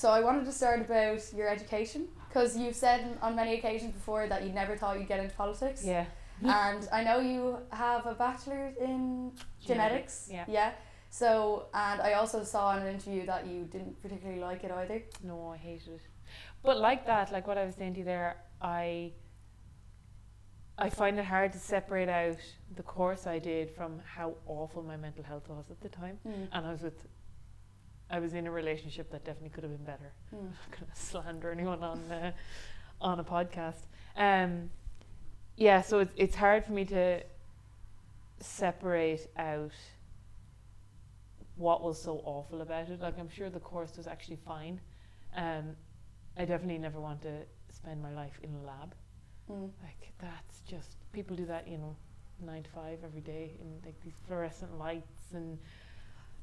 So I wanted to start about your education because you've said on many occasions before that you never thought you'd get into politics. Yeah. and I know you have a bachelor's in genetics. Genetics, yeah. Yeah. So and I also saw in an interview that you didn't particularly like it either. No, I hated it. But like that, like what I was saying to you there, I I find it hard to separate out the course I did from how awful my mental health was at the time. Mm. And I was with I was in a relationship that definitely could have been better. Mm. I'm not gonna slander anyone on uh, on a podcast. Um, yeah, so it's it's hard for me to separate out what was so awful about it. Like I'm sure the course was actually fine. Um, I definitely never want to spend my life in a lab. Mm. Like that's just people do that, you know, nine to five every day in like these fluorescent lights and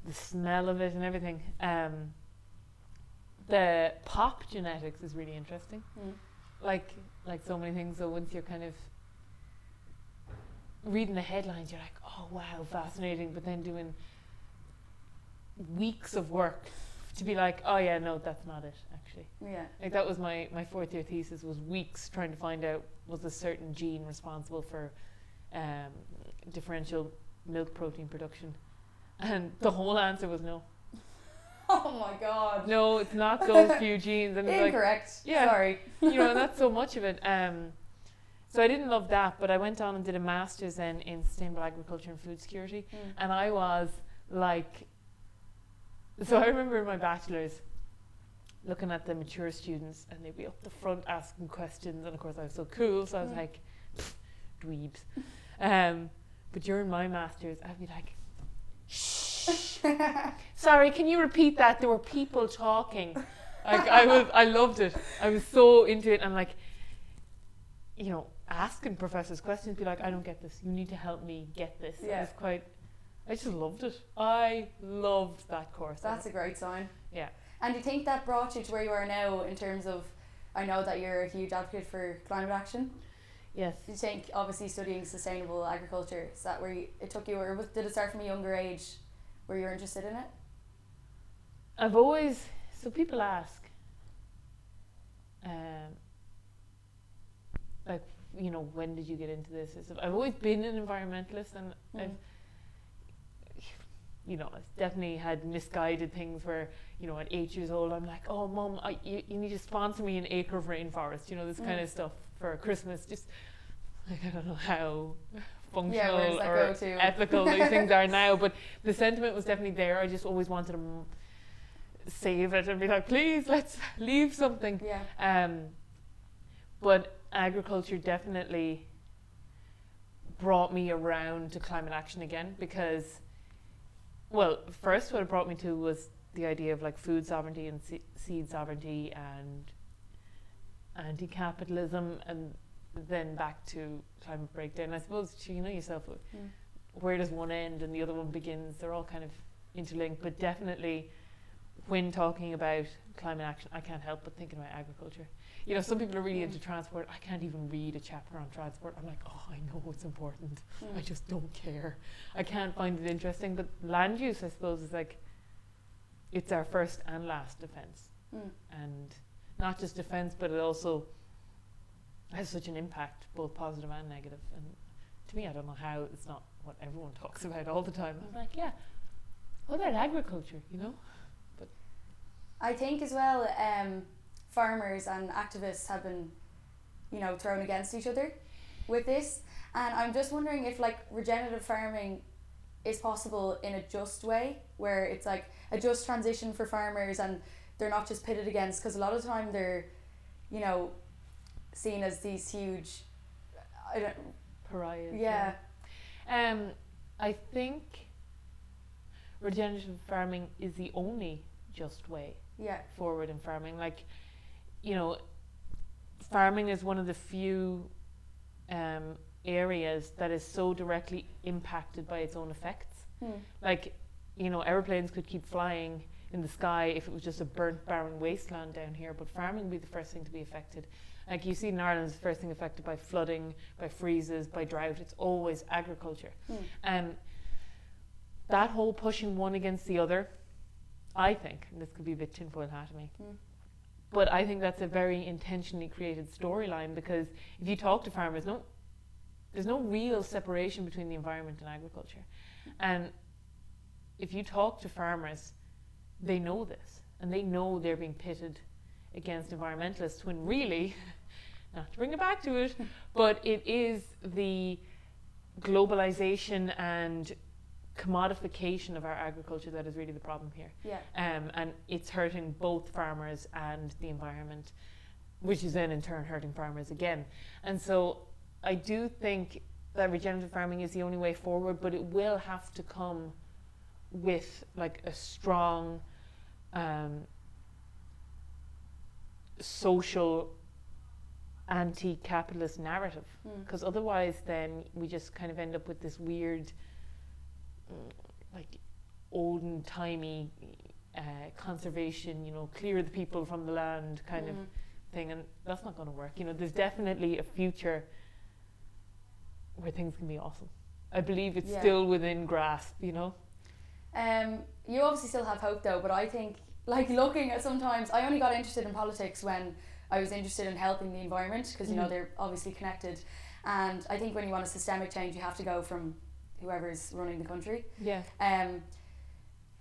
the smell of it and everything. Um, the pop genetics is really interesting. Mm. Like like so many things. So once you're kind of reading the headlines, you're like, oh wow, fascinating. But then doing weeks of work to be like, oh yeah, no, that's not it actually. Yeah. Like that was my, my fourth year thesis was weeks trying to find out was a certain gene responsible for um, differential milk protein production, and the whole answer was no. Oh my god. No, it's not those few genes. And it's like, Incorrect. Yeah. Sorry. you know, that's so much of it. Um, so I didn't love that, but I went on and did a master's then in sustainable agriculture and food security, Mm. and I was like, so I remember in my bachelor's looking at the mature students, and they'd be up the front asking questions, and of course I was so cool, so I was Mm. like, "Pfft, dweebs. Um, but during my masters, I'd be like, sorry, can you repeat that? There were people talking. Like I was, I loved it. I was so into it. and like, you know, asking professors questions, be like, I don't get this. You need to help me get this. Yeah. It was quite. I just loved it. I loved that course. That's a great sign. Yeah. And do you think that brought you to where you are now in terms of I know that you're a huge advocate for climate action. yes. Do you think obviously studying sustainable agriculture is that where you, it took you or was, did it start from a younger age where you were interested in it? I've always so people ask, um, like you know, when did you get into this? I've always been an environmentalist, and Mm. I've, you know, I've definitely had misguided things where you know, at eight years old, I'm like, oh, mom, I, you, you need to sponsor me an acre of rainforest, you know, this kind Mm. of stuff for Christmas. Just like I don't know how functional does or ethical these things are now, but the sentiment was definitely there. I just always wanted to m- save it and be like, please, let's leave something. Yeah. Um, but agriculture definitely brought me around to climate action again because, well, first what it brought me to was the idea of like food sovereignty and se- seed sovereignty and anti-capitalism and then back to climate breakdown. I suppose you know yourself, where does one end and the other one begins? They're all kind of interlinked, but definitely when talking about climate action, I can't help but thinking about agriculture. You know, some people are really Mm. into transport. I can't even read a chapter on transport. I'm like, oh, I know it's important. I Mm. just don't care. I can't find it interesting. But land use, I suppose, is like it's our first and last defense, Mm. and not just defense, but it also has such an impact, both positive and negative. And to me, I don't know how it's not what everyone talks about all the time. I'm like, yeah, what about agriculture? You know? but I think as well, um, farmers and activists have been, you know, thrown against each other with this. And I'm just wondering if like regenerative farming is possible in a just way, where it's like a just transition for farmers and they're not just pitted against, because a lot of the time they're, you know, seen as these huge, I don't, Pariahs. yeah, Um, I think regenerative farming is the only just way yeah, forward in farming. Like, you know, farming is one of the few um, areas that is so directly impacted by its own effects. Hmm. Like, you know, airplanes could keep flying in the sky if it was just a burnt, barren wasteland down here, but farming would be the first thing to be affected. Like you see in Ireland, it's the first thing affected by flooding, by freezes, by drought. It's always agriculture. Hmm. Um, that whole pushing one against the other, I think, and this could be a bit tinfoil hat of me, Mm. but I think that's a very intentionally created storyline because if you talk to farmers, no, there's no real separation between the environment and agriculture, and if you talk to farmers, they know this and they know they're being pitted against environmentalists when really, not to bring it back to it, but it is the globalization and commodification of our agriculture that is really the problem here. Yeah. Um, and it's hurting both farmers and the environment, which is then in turn hurting farmers again. And so I do think that regenerative farming is the only way forward, but it will have to come with like a strong um, social anti-capitalist narrative Mm. because otherwise then we just kind of end up with this weird mm, like olden timey uh, conservation you know clear the people from the land kind of Mm. thing and that's not going to work you know there's definitely a future where things can be awesome i believe it's Yeah. still within grasp you know Um, you obviously still have hope though, but I think like looking at sometimes I only got interested in politics when I was interested in helping the environment because you know Mhm. they're obviously connected, and I think when you want a systemic change, you have to go from whoever's running the country. yeah Um,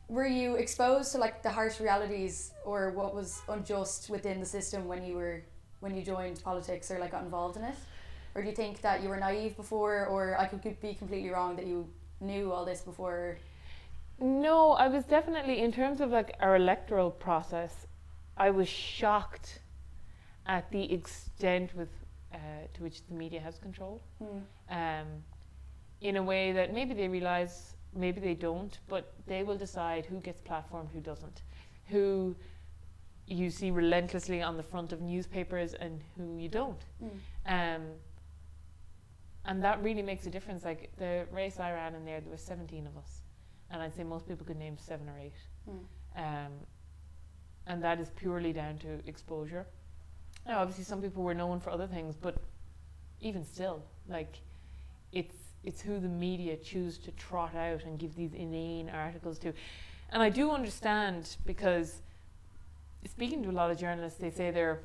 were you exposed to like the harsh realities or what was unjust within the system when you were when you joined politics or like got involved in it, or do you think that you were naive before, or I could be completely wrong that you knew all this before? No, I was definitely in terms of like our electoral process. I was shocked at the extent with uh, to which the media has control. Hmm. Um, in a way that maybe they realize, maybe they don't, but they will decide who gets platformed, who doesn't, who you see relentlessly on the front of newspapers and who you don't. Mm. Um, and that really makes a difference. Like the race I ran in there, there were 17 of us. And I'd say most people could name seven or eight. Mm. Um, and that is purely down to exposure. Now, obviously, some people were known for other things, but even still, like, it's it's who the media choose to trot out and give these inane articles to. And I do understand because speaking to a lot of journalists, they say they're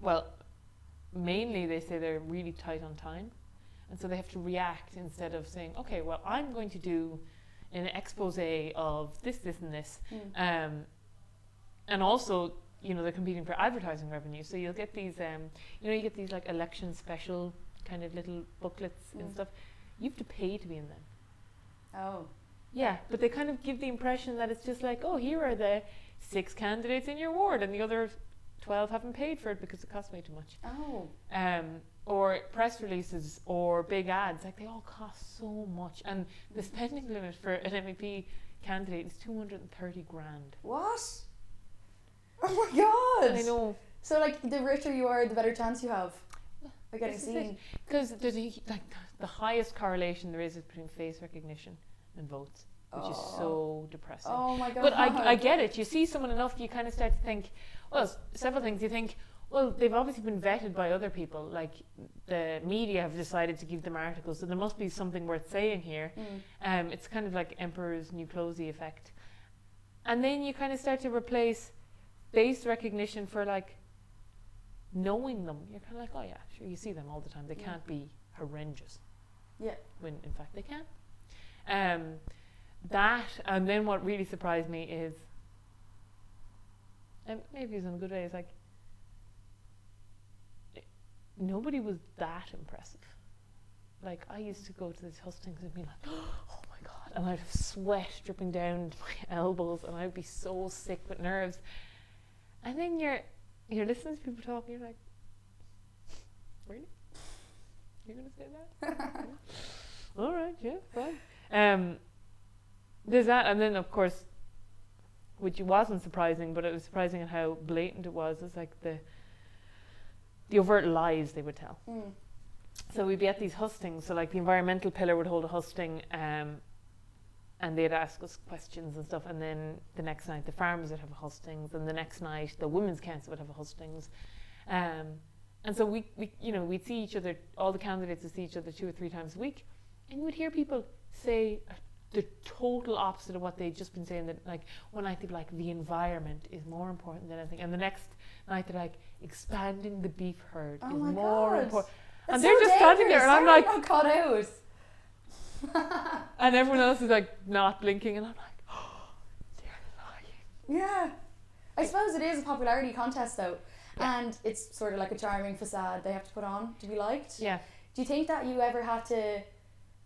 well, mainly they say they're really tight on time, and so they have to react instead of saying, okay, well, I'm going to do an expose of this, this, and this, Mm. um, and also, you know, they're competing for advertising revenue. So you'll get these, um, you know, you get these like election special kind of little booklets and Mm. stuff. You have to pay to be in them. Oh. Yeah, but they kind of give the impression that it's just like, oh, here are the six candidates in your ward, and the other twelve haven't paid for it because it costs way too much. Oh. Um, or press releases or big ads, like they all cost so much, and the spending limit for an MEP candidate is two hundred and thirty grand. What? Oh my god. I know So like the richer you are, the better chance you have of getting seen. because there's a, like the highest correlation there is between face recognition and votes, which is so depressing. Oh my god. But I, I get it. You see someone enough, you kind of start to think, well, several things. You think, well, they've obviously been vetted by other people. Like the media have decided to give them articles, so there must be something worth saying here. Mm. Um, it's kind of like Emperor's New Clothes effect. And then you kind of start to replace face recognition for like knowing them. You're kind of like, oh yeah, sure, you see them all the time. They Yeah. can't be horrendous. Yeah. When in fact they can. Um, that and then what really surprised me is, and maybe it's in a good way, is like it- nobody was that impressive. Like I used to go to these hustings and be like, oh my god, and I'd have sweat dripping down my elbows, and I'd be so sick with nerves. And then you're you're listening to people talk, and you're like, really? You're gonna say that? All right, yeah, fine. Um, there's that, and then of course, which wasn't surprising, but it was surprising at how blatant it was. It's like the the overt lies they would tell. Mm. So we'd be at these hustings. So like the environmental pillar would hold a husting, um, and they'd ask us questions and stuff. And then the next night the farmers would have a hustings, and the next night the women's council would have a hustings. Um, and so we, we, you know, we'd see each other. All the candidates would see each other two or three times a week, and you would hear people say the total opposite of what they'd just been saying. That like one night they'd be like the environment is more important than anything, and the next night they're like expanding the beef herd Oh is more God. important. That's And they're so just standing there, and I'm like- caught out. And everyone else is like not blinking, and I'm like, oh, they're lying. Yeah. I suppose it is a popularity contest though. And it's sort of like a charming facade they have to put on to be liked. Yeah. Do you think that you ever had to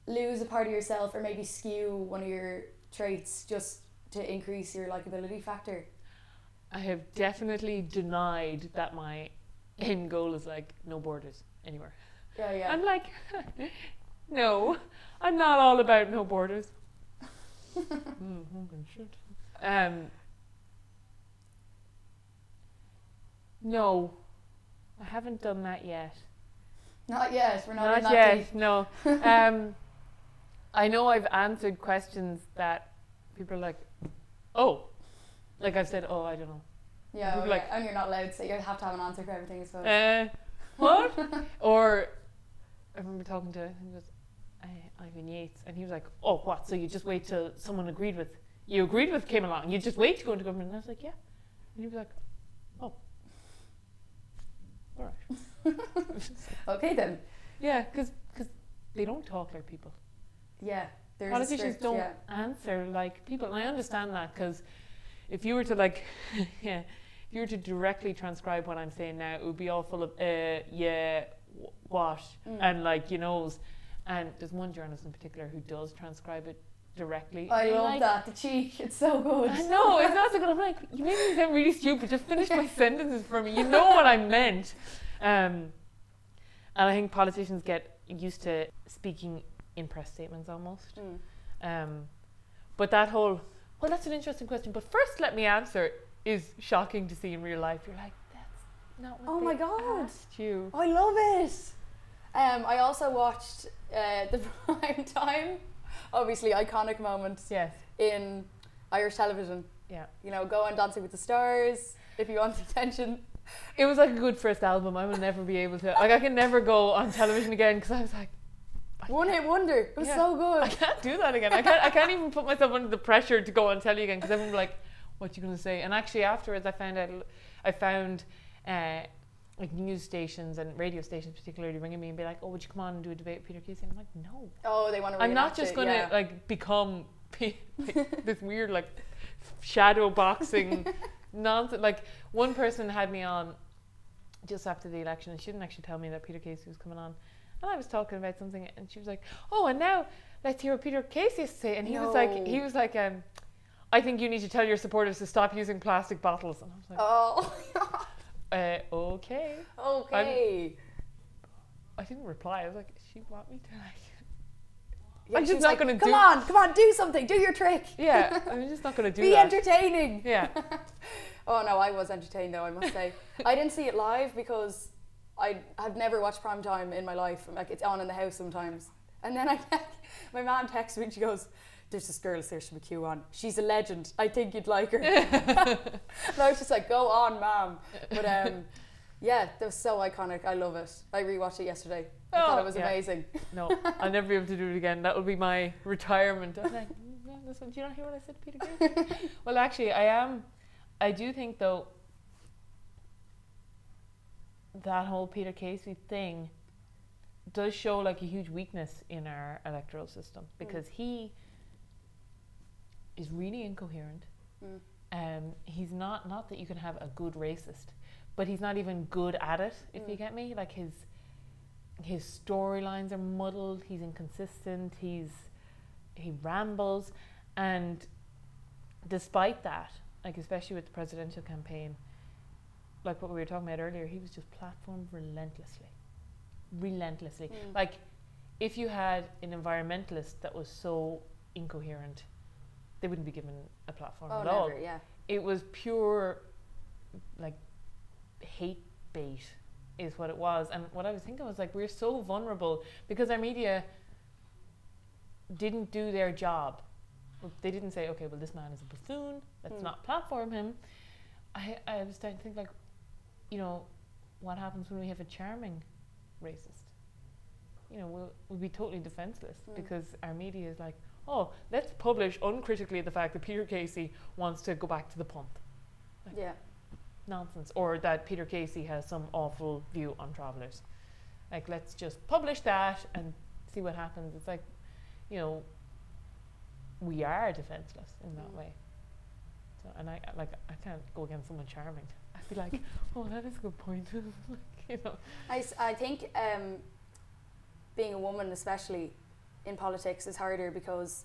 lose a part of yourself or maybe skew one of your traits just to increase your likability factor? I have definitely denied that my end goal is like no borders anywhere. Yeah, yeah. I'm like, no, I'm not all about no borders. Um, no, I haven't done that yet. Not yet. We're not, in Not that yet, deep. no. Um, I know I've answered questions that people are like, oh, like I've said, oh, I don't know. Yeah, okay. like- and you're not allowed, so you have to have an answer for everything, I suppose. Uh, what? or I remember talking to I think it was Ivan Yates, and he was like, "Oh, what? So you just wait till someone agreed with you agreed with came along? You just wait to go into government?" And I was like, "Yeah," and he was like, "Oh, all right." okay then. yeah, because they don't talk like people. Yeah. Politicians script, don't yeah. answer like people, and I understand that because if you were to like, yeah, if you were to directly transcribe what I'm saying now, it would be all full of uh, yeah, wh- what, Mm. and like you knows. And there's one journalist in particular who does transcribe it directly. I love like, that. The cheek. It's so good. I know it's not so good. I'm like, you make me sound really stupid. Just finish my sentences for me. You know what I meant. Um, and I think politicians get used to speaking in press statements almost. Mm. Um, but that whole, well, that's an interesting question. But first, let me answer is shocking to see in real life. You're like, that's not what Oh my God. you. I love it. Um, I also watched uh, the prime time, obviously iconic moment Yes. in Irish television. Yeah. You know, go on Dancing with the Stars if you want attention. It was like a good first album. I will never be able to, like, I can never go on television again because I was like, I One hit wonder. It was Yeah. so good. I can't do that again. I can't. I can't even put myself under the pressure to go on telly again because everyone will like, "What you gonna say?" And actually, afterwards, I found out. I found uh, like news stations and radio stations, particularly, ringing me and be like, "Oh, would you come on and do a debate with Peter Casey?" And I'm like, "No, Oh, they want to. I'm not just gonna yeah. like become pe- like, this weird like shadow boxing nonsense." Like one person had me on just after the election, and she didn't actually tell me that Peter Casey was coming on. And I was talking about something, and she was like, "Oh, and now let's hear what Peter Casey has to say." And he was like, "He was like, um, I think you need to tell your supporters to stop using plastic bottles." And I was like, Oh. Uh, "Okay." okay. I didn't reply. I was like, "She want me to like." Yeah, I'm just not like, gonna Come do- on, come on, do something. Do your trick. Yeah, I'm just not gonna do it. Be that. entertaining. yeah, Oh no, I was entertained though. I must say, I didn't see it live because I have never watched prime time in my life. Like it's on in the house sometimes, and then I, my mom texts me and she goes, "There's this girl Saoirse McHugh on. She's a legend. I think you'd like her." and I was just like, "Go on, mom." But um, yeah, that was so iconic. I love it. I rewatched it yesterday. I thought Oh, it was yeah. amazing. no, I'll never be able to do it again. That will be my retirement. I'm like, "Mm, yeah, listen, do you not hear what I said, to Peter Casey? well, actually, I am. I do think though that whole Peter Casey thing does show like a huge weakness in our electoral system because he is really incoherent. Mm. Um, he's not not that you can have a good racist, but he's not even good at it. If you Mm. get me, like his his storylines are muddled. He's inconsistent. He's he rambles, and despite that, like especially with the presidential campaign, like what we were talking about earlier, he was just platformed relentlessly, relentlessly. Mm. Like if you had an environmentalist that was so incoherent, they wouldn't be given a platform Oh, at all. Yeah. it was pure like hate bait is what it was and what i was thinking was like we're so vulnerable because our media didn't do their job they didn't say okay well this man is a buffoon let's Hmm. not platform him I, I was starting to think like you know what happens when we have a charming racist you know we'll, we'll be totally defenseless Hmm. because our media is like oh, let's publish uncritically the fact that Peter Casey wants to go back to the pump. Yeah. Nonsense. Or that Peter Casey has some awful view on travellers. Like, let's just publish that and see what happens. It's like, you know, we are defenseless in that Mm. way. So, and I like, I can't go against someone charming. I'd be like, oh, that is a good point. like, you know. I, I think um, being a woman, especially in politics, is harder because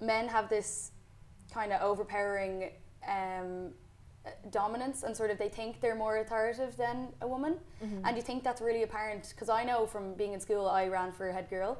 men have this kind of overpowering um, dominance and sort of they think they're more authoritative than a woman. And you think that's really apparent because I know from being in school, I ran for head girl,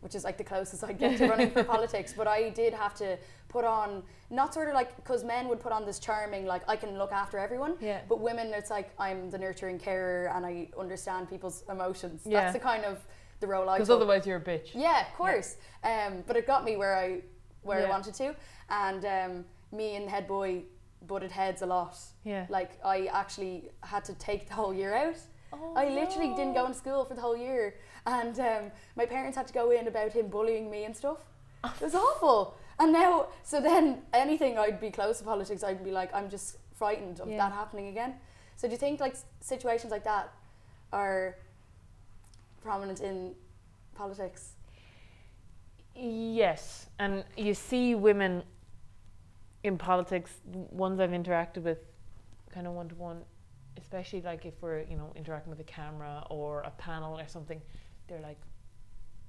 which is like the closest I get to running for politics. But I did have to put on, not sort of like, because men would put on this charming, like, I can look after everyone. Yeah. But women, it's like, I'm the nurturing carer and I understand people's emotions. Yeah. That's the kind of the role I Because otherwise you're a bitch. Yeah, of course. Um, but it got me where I where Yeah. I wanted to, and um, me and the head boy butted heads a lot. Yeah. Like I actually had to take the whole year out. Oh, I literally didn't go no. in school for the whole year, and um, my parents had to go in about him bullying me and stuff. It was awful. And now, so then anything I'd be close to politics, I'd be like, I'm just frightened of Yeah. that happening again. So do you think like situations like that are prominent in politics? Yes, and you see women in politics, ones I've interacted with, kind of one to one, especially like if we're you know interacting with a camera or a panel or something, they're like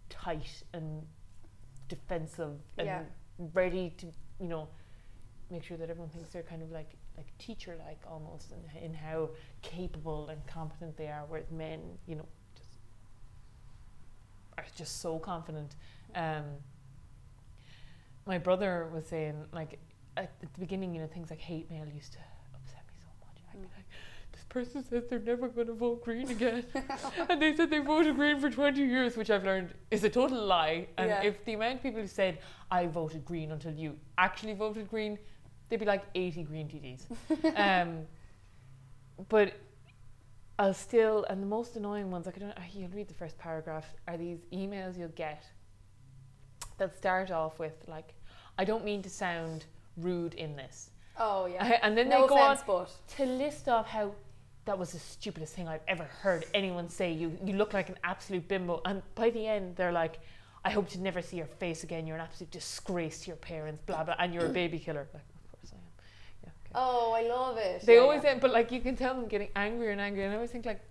tight and defensive and Yeah. ready to you know make sure that everyone thinks they're kind of like like teacher like almost in, in how capable and competent they are, whereas men you know are just so confident. Um, my brother was saying like at the beginning, you know, things like hate mail used to upset me so much. I'd be Mm. like, this person says they're never going to vote green again, and they said they voted green for twenty years, which I've learned is a total lie. And Yeah. if the amount of people who said I voted green until you actually voted green, they'd be like eighty green TDs. um, but I'll still, and the most annoying ones, like I don't, you'll read the first paragraph, are these emails you'll get that start off with like, I don't mean to sound rude in this, Oh yeah. and then no they go offense, on but to list off how that was the stupidest thing I've ever heard anyone say. You you look like an absolute bimbo, and by the end they're like, I hope to never see your face again. You're an absolute disgrace to your parents, blah blah, and you're a baby killer. Like, of course I am. Yeah. Okay. Oh, I love it. They Yeah, always yeah. end, but like you can tell them getting angrier and angrier, and I always think like,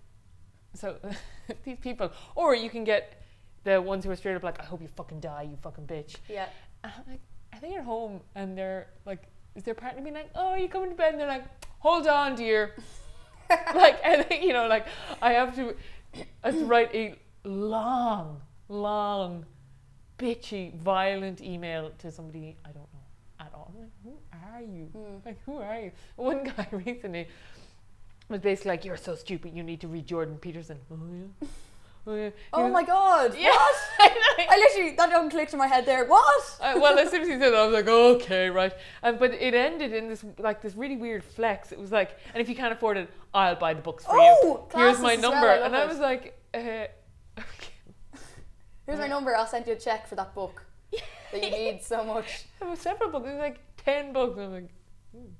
so these people, or you can get the ones who are straight up like, I hope you fucking die, you fucking bitch. Yeah. And I'm like, are they at home and they're like, is their partner being like, oh, are you coming to bed? And they're like, hold on, dear. like, and then, you know, like I have to, I have to write a long, long, bitchy, violent email to somebody I don't know at all. I'm like, are you? Mm. Like, who are you? One guy recently was basically like, "You're so stupid. You need to read Jordan Peterson." Oh yeah. Oh yeah. Oh was- my god. Yeah. What? I. I literally that don't clicked in my head there. What? I, well, as soon as he said that, I was like, okay, right. Um, but it ended in this like this really weird flex. It was like, and if you can't afford it, I'll buy the books for you. Oh, Here's my as well, number, I and I was like, uh, okay. Here's my number. I'll send you a check for that book that you need so much. There were several books. It was like ten books. And I was like, hmm,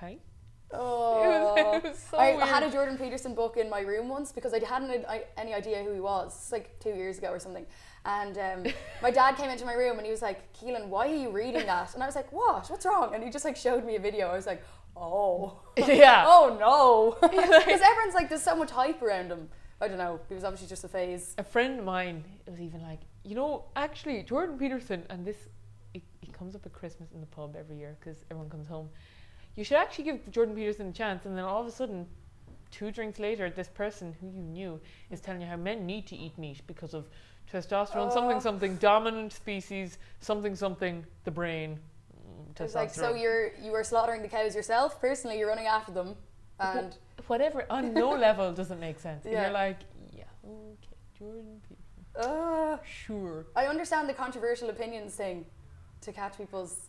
thanks. Oh. it was so I weird. had a Jordan Peterson book in my room once because I hadn't I, any idea who he was. It's like two years ago or something. And um, my dad came into my room and he was like, Keelan, why are you reading that? And I was like, what? What's wrong? And he just like showed me a video. I was like, oh. yeah. oh no. Because everyone's like, there's so much hype around him. I don't know. It was obviously just a phase. a friend of mine was even like, you know, actually, Jordan Peterson, and this, it, it comes up at Christmas in the pub every year because everyone comes home. You should actually give Jordan Peterson a chance, and then all of a sudden, two drinks later, this person who you knew is telling you how men need to eat meat because of testosterone, something Oh. something, dominant species, something something, the brain. mm, It's like, so you're you were slaughtering the cows yourself. Personally, you're running after them, and Whatever, on no level does it make sense. Yeah. You're like, yeah, okay, Jordan Peterson. uh, Sure. I understand the controversial opinions thing to catch people's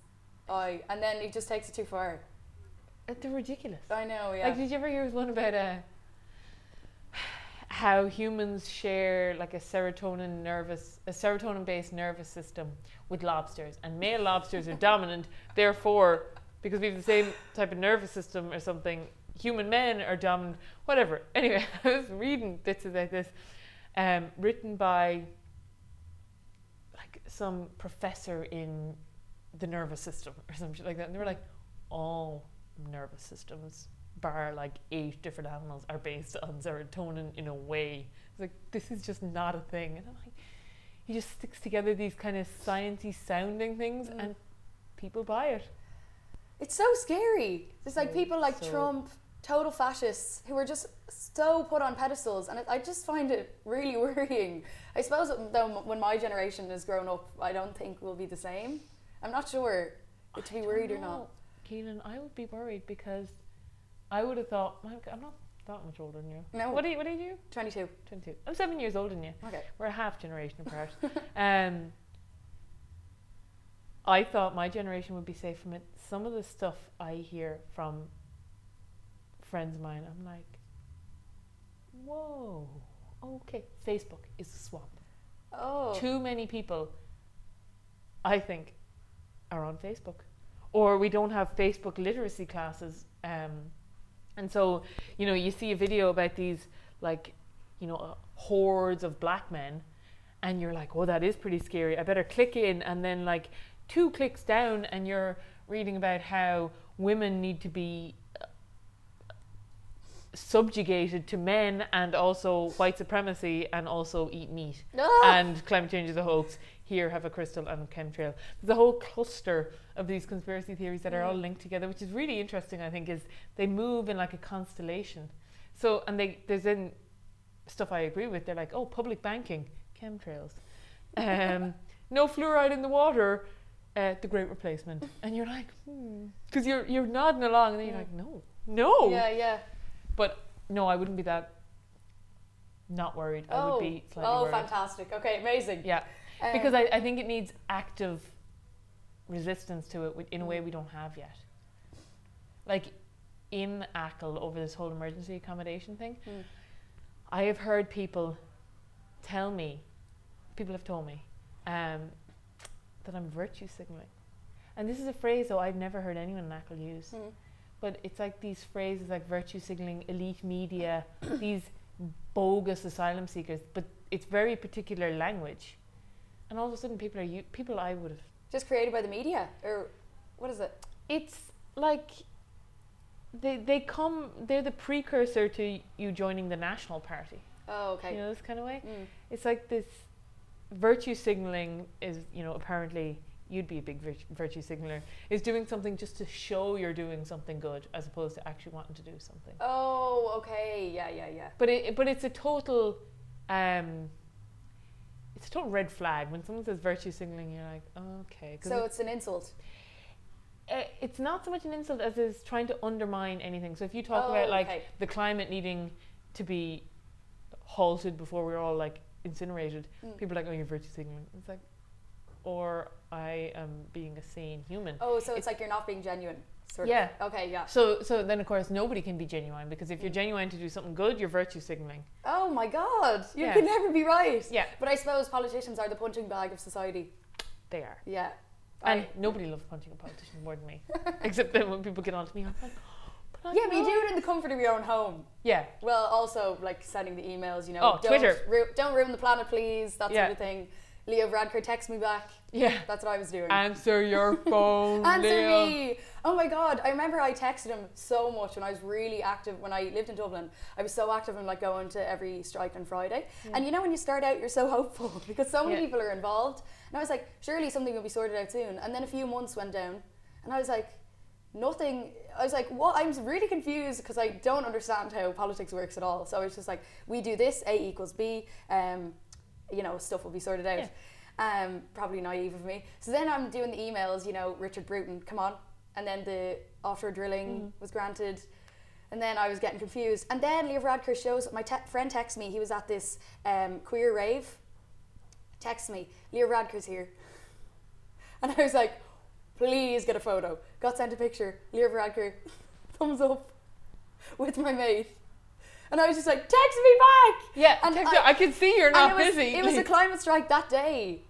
eye, and then it just takes it too far. Uh, They're ridiculous. I know, yeah. Like, did you ever hear one about uh, how humans share like a serotonin nervous a serotonin based nervous system with lobsters and male lobsters are dominant therefore because we have the same type of nervous system or something human men are dominant whatever anyway i was reading bits about this um, written by like some professor in the nervous system or something like that and they were like all nervous systems bar like eight different animals are based on serotonin in a way. It's like this is just not a thing. And I'm like, he just sticks together these kind of sciencey sounding things, Mm. and people buy it. It's so scary. There's like So- people like so- Trump, total fascists, who are just so put on pedestals, and it, I just find it really worrying. I suppose though when my generation has grown up, I don't think we'll be the same. I'm not sure to be worried or don't not. know. Keelan, I would be worried because I would have thought "My g- I'm not that much older than you. No. What do you? What do you do? 22. Twenty-two. I'm seven years older than you. Okay. We're a half generation apart. um, I thought my generation would be safe from it. Some of the stuff I hear from friends of mine, I'm like, whoa, okay. Facebook is a swamp. Oh. Too many people, I think, are on Facebook. Or we don't have Facebook literacy classes. Um, and so, you know, you see a video about these, like, you know, uh, hordes of black men, and you're like, oh, that is pretty scary. I better click in. And then, like, two clicks down, and you're reading about how women need to be uh, subjugated to men and also white supremacy and also eat meat and climate change is a hoax. Here have a crystal and a chemtrail. There's a whole cluster of these conspiracy theories that are all Mm. linked together, which is really interesting. I think is they move in like a constellation. So and they there's then stuff I agree with. They're like, oh, public banking, chemtrails, um, no fluoride in the water, uh, the Great Replacement, and you're like, because you're you're nodding along, and then you're Mm. like, no, no, Yeah, yeah. but no, I wouldn't be that. Not worried. I oh. would be slightly oh, worried. fantastic. Okay, amazing. Yeah, Um, because I, I think it needs active resistance to it in a way we don't have yet. Like in Achill over this whole emergency accommodation thing, Mm. I have heard people tell me, people have told me, um, that I'm virtue signaling. And this is a phrase though I've never heard anyone in Achill use. Mm. But it's like these phrases like virtue signaling, elite media, these bogus asylum seekers, but it's very particular language. And all of a sudden people are you people I would have Just created by the media, or what is it? it's like they they come they're the precursor to you joining the national party. Oh, okay. You know this kind of way? Mm. It's like this virtue signaling is, you know, apparently you'd be a big virtue, virtue signaler is doing something just to show you're doing something good as opposed to actually wanting to do something. Oh, okay. Yeah, yeah, yeah. But it, but it's a total, um, it's a total red flag when someone says virtue signaling. You're like, okay. So it- it's an insult. uh, it's not so much an insult as is trying to undermine anything. So if you talk Oh, about like okay. the climate needing to be halted before we're all like incinerated, Mm. people are like, oh, you're virtue signaling. It's like, or I am being a sane human. Oh, so it's, It's- like you're not being genuine. Sort Yeah. Of. Okay, yeah. So, so then of course nobody can be genuine because if you're Mm. genuine to do something good, you're virtue signaling. Oh my God, you Yeah. can never be right. Yeah, But I suppose politicians are the punching bag of society. they are. Yeah. And I- nobody loves punching a politician more than me. Except then when people get on to me, I'm like, but yeah, but you do it in the comfort of your own home. Yeah, Well, also like sending the emails, you know. Oh, don't Twitter. Ru- don't ruin the planet, please. That Yeah. sort of thing. Leo Varadkar text me back. yeah. That's what I was doing. Answer your phone, Answer me! Oh my god, I remember I texted him so much when I was really active when I lived in Dublin. I was so active in like going to every strike on Friday. And you know when you start out you're so hopeful because so many Yeah. people are involved. And I was like, surely something will be sorted out soon. And then a few months went down and I was like, nothing I was like, what I'm really confused because I don't understand how politics works at all. So I was just like we do this, A equals B, um, you know, stuff will be sorted out. Yeah. Um, probably naive of me. So then I'm doing the emails, you know, Richard Bruton, come on. And then the offshore drilling Mhm. was granted. And then I was getting confused. And then Leo Varadkar shows my te- friend texts me. He was at this um, queer rave. Texts me, Leo Varadkar's here. And I was like, please get a photo. Got sent a picture. Leo Varadkar, thumbs up, with my mate. And I was just like, text me back. Yeah, And I-. I, can see you're not it was, busy. It was a climate strike that day.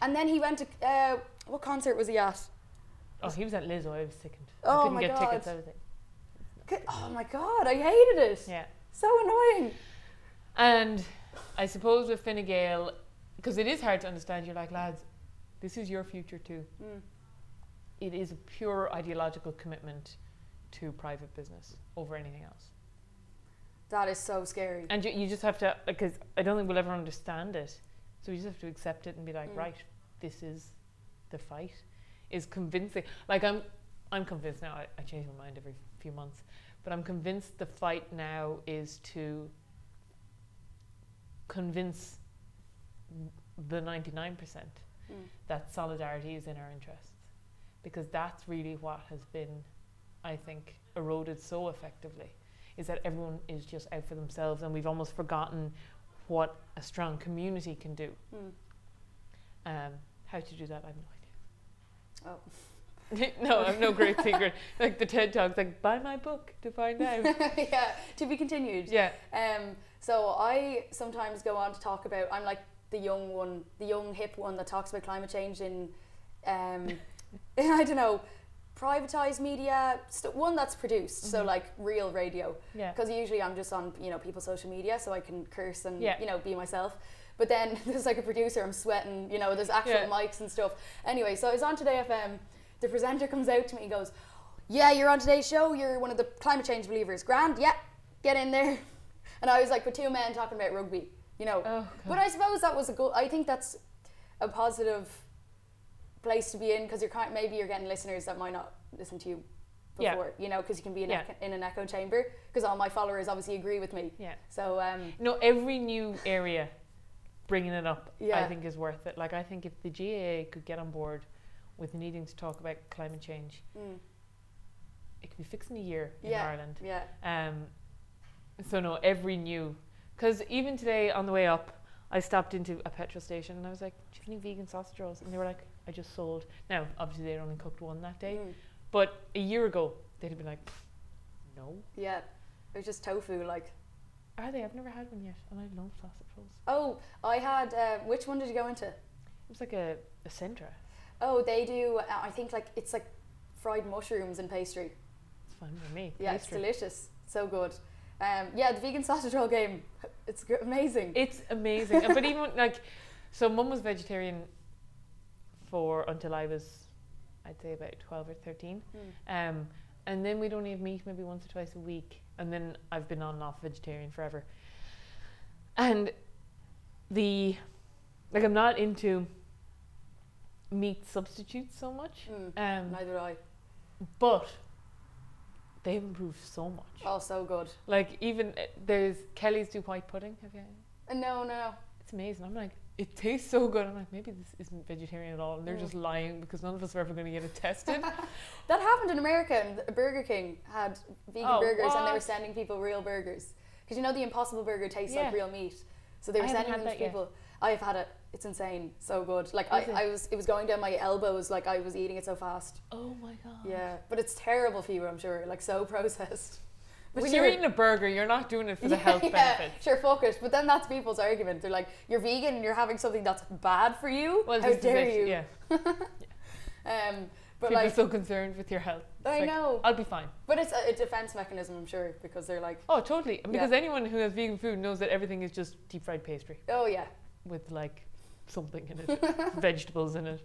And then he went to, uh, what concert was he at? oh, he was at Lizzo. I was sickened. Oh I couldn't my get God. tickets. I was like, Good- Oh my god, I hated it. yeah. So annoying. And I suppose with Fine Gael, because it is hard to understand, you're like, lads, this is your future too. Mm. It is a pure ideological commitment to private business over anything else. That is so scary. And you, you just have to, because I don't think we'll ever understand it. So you just have to accept it and be like, Mm. right, this is the fight. Is convincing. Like, I'm, I'm convinced now, I, I change my mind every few months, but I'm convinced the fight now is to convince the 99% Mm. that solidarity is in our interests. Because that's really what has been, I think, eroded so effectively, is that everyone is just out for themselves and we've almost forgotten what a strong community can do. Mm. Um, how to do that, I have no idea. Oh. no, I have no great secret. Like the TED Talks, like, buy my book to find out. yeah, to be continued. yeah. Um, so I sometimes go on to talk about. I'm like the young one, the young hip one that talks about climate change in, um, I don't know, privatized media. St- one that's produced, so Mhm. like real radio. Yeah. Because usually I'm just on you know people's social media, so I can curse and Yeah. you know be myself. But then there's like a producer, I'm sweating. You know, there's actual Yeah. mics and stuff. Anyway, so I was on Today FM. The presenter comes out to me and goes, "Yeah, you're on today's show. You're one of the climate change believers. Grand, yeah, get in there." And I was like, with two men talking about rugby, you know. Oh, But I suppose that was a good. I think that's a positive place to be in because you're kind. Maybe you're getting listeners that might not listen to you Yeah. before, you know, because you can be in, Yeah. echo, in an echo chamber. Because all my followers obviously agree with me. yeah. So um, No, every new area bringing it up, I think is worth it. Like I think if the GAA could get on board with needing to talk about climate change, mm, it could be fixed in a year in Ireland. yeah, Um, so no, every new, because even today on the way up, I stopped into a petrol station and I was like, "Do you have any vegan sausage rolls?" And they were like, "I just sold." Now, obviously, they'd only cooked one that day, mm, but a year ago they'd have been like, "No, yeah. It was just tofu, like. are they? I've never had one yet, and I love sausage rolls." Oh, I had. Uh, which one did you go into? It was like a, a centre. Oh, they do. Uh, I think like it's like fried mushrooms and pastry. It's fine for me. Yeah, Pastry. it's delicious. So good. Um, yeah, the vegan sausage roll game. It's g- amazing. It's amazing. But even like, so mum was vegetarian for until I was, I'd say about 12 or 13. Mm. Um, and then we'd only have meat maybe once or twice a week. And then I've been on and off vegetarian forever. And the, like, I'm not into meat substitutes so much. Mm. Um, Neither I. but they've improved so much. Oh, so good. Like, even uh, there's Kelly's do white pudding. Have you? Uh, no, no, no. It's amazing. I'm like, it tastes so good. I'm like, maybe this isn't vegetarian at all. And they're just lying because none of us are ever going to get it tested. That happened in America. and Burger King had vegan Oh, burgers, and they were sending people real burgers. Because you know the Impossible Burger tastes Yeah. like real meat, so they were haven't sending them to that yet. people. I've had it. It's insane. So good. Like I, I was, it was going down my elbows. Like I was eating it so fast. oh my god. Yeah, but it's terrible for you. I'm sure. Like so processed. But when you're eating a burger, you're not doing it for the health yeah, benefits. Sure, it. But then that's people's argument. They're like, you're vegan and you're having something that's bad for you. Well, How dare you? Yeah. Um, but People like, are so concerned with your health. It's I like, know. I'll be fine. But it's a, a defense mechanism, I'm sure, because they're like, Oh, totally. And Yeah. Because anyone who has vegan food knows that everything is just deep fried pastry oh yeah. with like something in it, vegetables in it.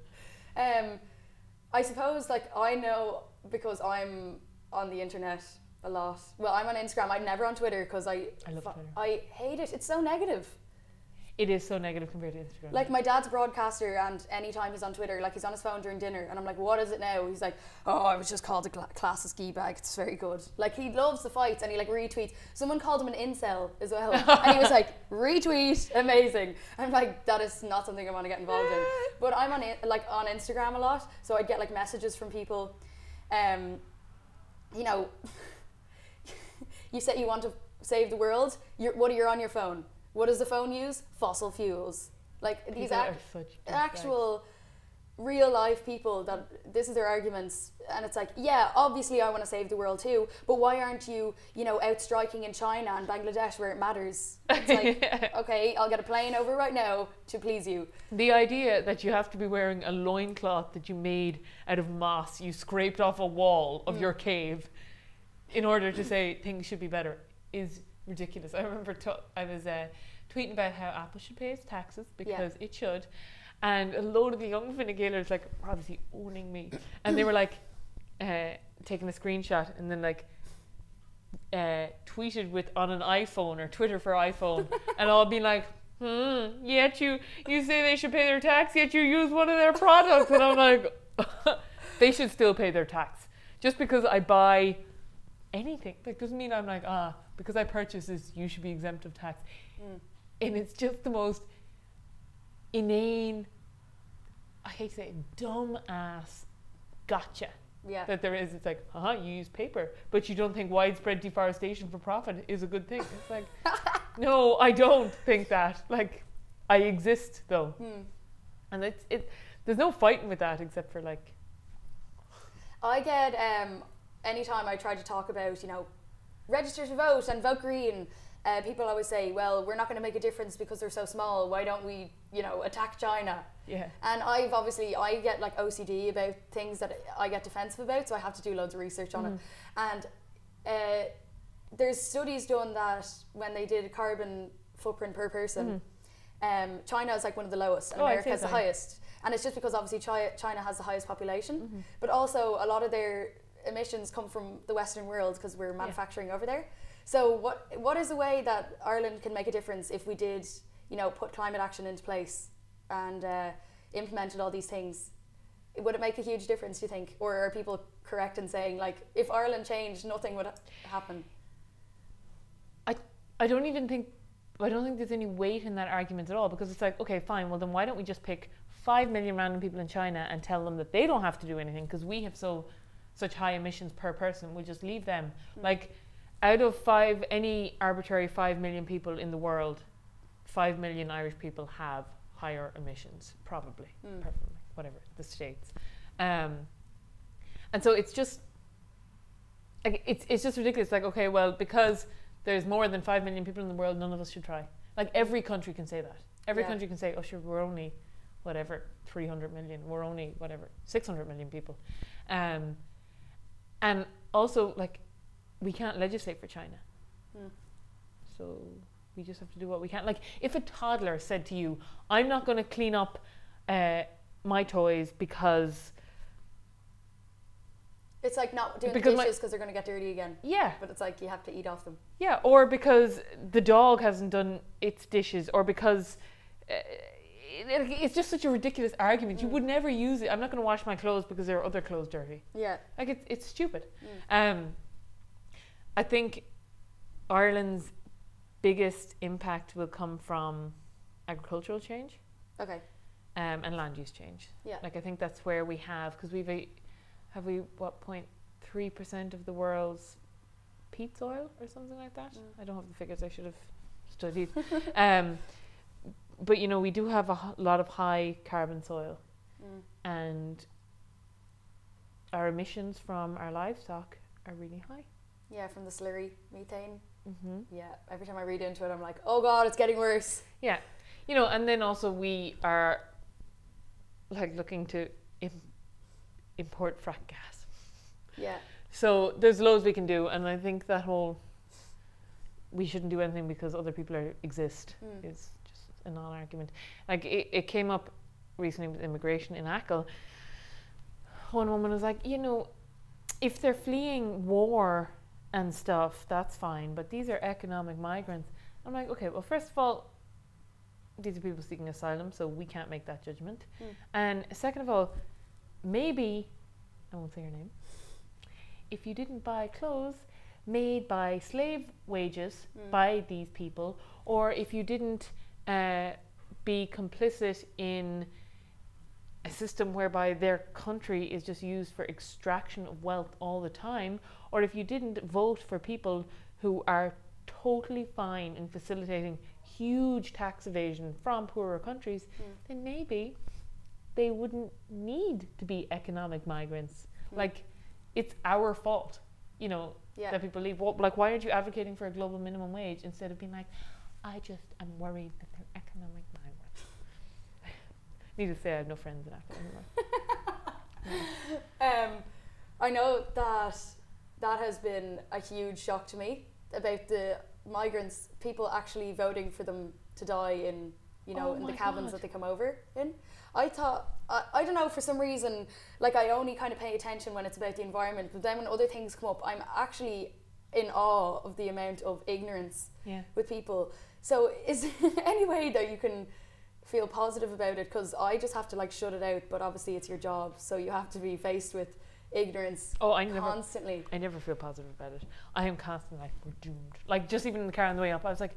Um, I suppose like I know because I'm on the internet a lot. Well, I'm on Instagram. I'm never on Twitter because I I love Twitter. I hate it. It's so negative. It is so negative compared to Instagram. Like my dad's a broadcaster, and anytime he's on Twitter, like he's on his phone during dinner, and I'm like, "What is it now?" He's like, "Oh, I was just called a cla class of ski bag. It's very good." Like he loves the fights, and he like retweets. Someone called him an incel as well, and he was like, "Retweet, amazing." I'm like, that is not something I want to get involved in. But I'm on it like on Instagram a lot, so I get like messages from people. Um, you know, you say you want to save the world. You're, what are you on your phone? What does the phone use? Fossil fuels. Like these ac- actual real life people that this is their arguments and it's like yeah obviously i want to save the world too but why aren't you you know out striking in china and bangladesh where it matters it's like okay i'll get a plane over right now to please you The idea that you have to be wearing a loincloth that you made out of moss you scraped off a wall of mm. your cave in order to say things should be better is ridiculous. I remember t- I was uh, tweeting about how Apple should pay its taxes because it should. And a load of the young Fine Gaelers like were obviously owning me. And they were like uh, taking a screenshot and then like uh, tweeted with on an iPhone or Twitter for iPhone and all being like, hmm, yet you you say they should pay their tax, yet you use one of their products. And I'm like, they should still pay their tax. Just because I buy anything, That doesn't mean I'm like, ah, because I purchase this, you should be exempt of tax. Mm. And it's just the most inane, I hate to say it, dumb ass gotcha yeah that there is. It's like, uh huh, you use paper, but you don't think widespread deforestation for profit is a good thing. It's like, no, I don't think that. Like, I exist though, Hmm. and it's it. There's no fighting with that except for like, I get um anytime I try to talk about you know register to vote and vote green. Uh, people always say, "Well, we're not going to make a difference because they're so small. Why don't we, you know, attack China?" yeah, And I've obviously I get like OCD about things that I get defensive about, so I have to do loads of research on Mm. it. And uh, there's studies done that when they did a carbon footprint per person, um, China is like one of the lowest, and Mm-hmm. Oh, America is the highest. And it's just because obviously China has the highest population, Mm-hmm. but also a lot of their emissions come from the Western world because we're manufacturing over there. So what what is the way that Ireland can make a difference if we did, you know, put climate action into place and uh, implemented all these things? Would it make a huge difference? Do you think, or are people correct in saying like if Ireland changed, nothing would ha- happen? I don't even think I don't think there's any weight in that argument at all because it's like, okay, fine. Well, then why don't we just pick five million random people in China and tell them that they don't have to do anything because we have so such high emissions per person. We'll just leave them. Like, out of five, any arbitrary five million people in the world, five million Irish people have higher emissions, probably, Mm. probably, whatever the states. Um, and so it's just like it's it's just ridiculous. Like, okay, well, because there's more than five million people in the world, none of us should try. Like every country can say that. Every Yeah. country can say, "Oh, sure, we're only whatever 300 million. We're only whatever 600 million people," um, and also like we can't legislate for China, Mm. so we just have to do what we can. Like if a toddler said to you, "I'm not going to clean up uh, my toys because It's like not doing Because the dishes because they're going to get dirty again. yeah, But it's like you have to eat off them. Yeah, or because the dog hasn't done its dishes, or because uh, it's just such a ridiculous argument. You Mm. would never use it. I'm not going to wash my clothes because there are other clothes dirty. Yeah. Like it's it's stupid. Mm. Um, I think Ireland's biggest impact will come from agricultural change Okay. um, and land use change. Yeah. Like I think that's where we have because we've a, have we what point three percent of the world's peat soil or something like that. Mm. I don't have the figures. I should have studied. um, but you know we do have a h- lot of high carbon soil, Mm. and our emissions from our livestock are really high. Yeah, from the slurry methane. Mm-hmm. Yeah. Every time I read into it, I'm like, oh god, it's getting worse. Yeah, you know, and then also we are like looking to Im- import frack gas. Yeah. So there's loads we can do, and I think that whole we shouldn't do anything because other people are, exist Mm. is a non-argument. Like it, it came up recently with immigration in Achill. One woman was like, you know, if they're fleeing war and stuff, that's fine, but these are economic migrants. I'm like, okay, well, first of all, these are people seeking asylum, so we can't make that judgment. Mm. And second of all, maybe, I won't say your name, if you didn't buy clothes made by slave wages Mm. by these people, or if you didn't uh, be complicit in a system whereby their country is just used for extraction of wealth all the time, or if you didn't vote for people who are totally fine in facilitating huge tax evasion from poorer countries, Mm. then maybe they wouldn't need to be economic migrants. Mm. Like, it's our fault, you know, Yeah. that people leave. What, like, why aren't you advocating for a global minimum wage instead of being like, I just am worried that economic migrants. Need to say I have no friends in Africa anymore. Um, I know that that has been a huge shock to me about the migrants, people actually voting for them to die in, you know, Oh in the cabins God. that they come over in. I thought, I, I don't know, for some reason, like I only kind of pay attention when it's about the environment, but then when other things come up, I'm actually in awe of the amount of ignorance Yeah. with people. So is there any way that you can feel positive about it? Because I just have to like shut it out, but obviously it's your job, so you have to be faced with ignorance Oh, I never. constantly. I never feel positive about it. I am constantly like, we're doomed. Like, just even in the car on the way up, I was like,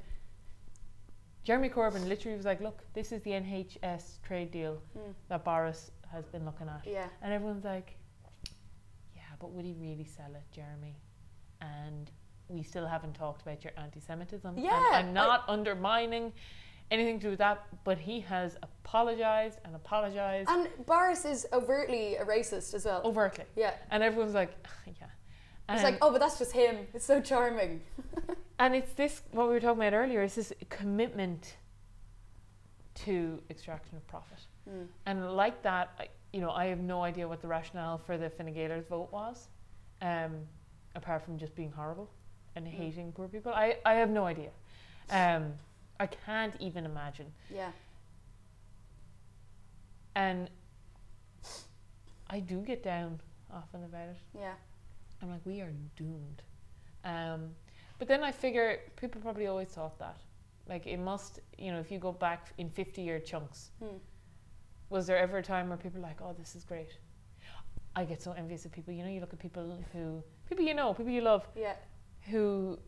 Jeremy Corbyn literally was like, look, this is the NHS trade deal Mm. that Boris has been looking at. Yeah, And everyone's like, yeah, but would he really sell it, Jeremy? And we still haven't talked about your anti Semitism. Yeah, And I'm not undermining anything to do with that, but he has apologized and apologized and Boris is overtly a racist as well. overtly. Yeah, And everyone's like, yeah. it's like, oh, but that's just him. It's so charming. And it's this what we were talking about earlier. It's this commitment to extraction of profit, Mm. and like that, I, you know, I have no idea what the rationale for the Fine Gael's vote was, um, apart from just being horrible and Mm. hating poor people. I, I have no idea. Um, I can't even imagine. Yeah, And I do get down often about it. yeah, I'm like, we are doomed. Um, but then I figure people probably always thought that. Like, it must, you know, if you go back in 50 year chunks, Hmm. was there ever a time where people are like, oh, this is great? I get so envious of people. You know, you look at people who, people you know, people you love, yeah, who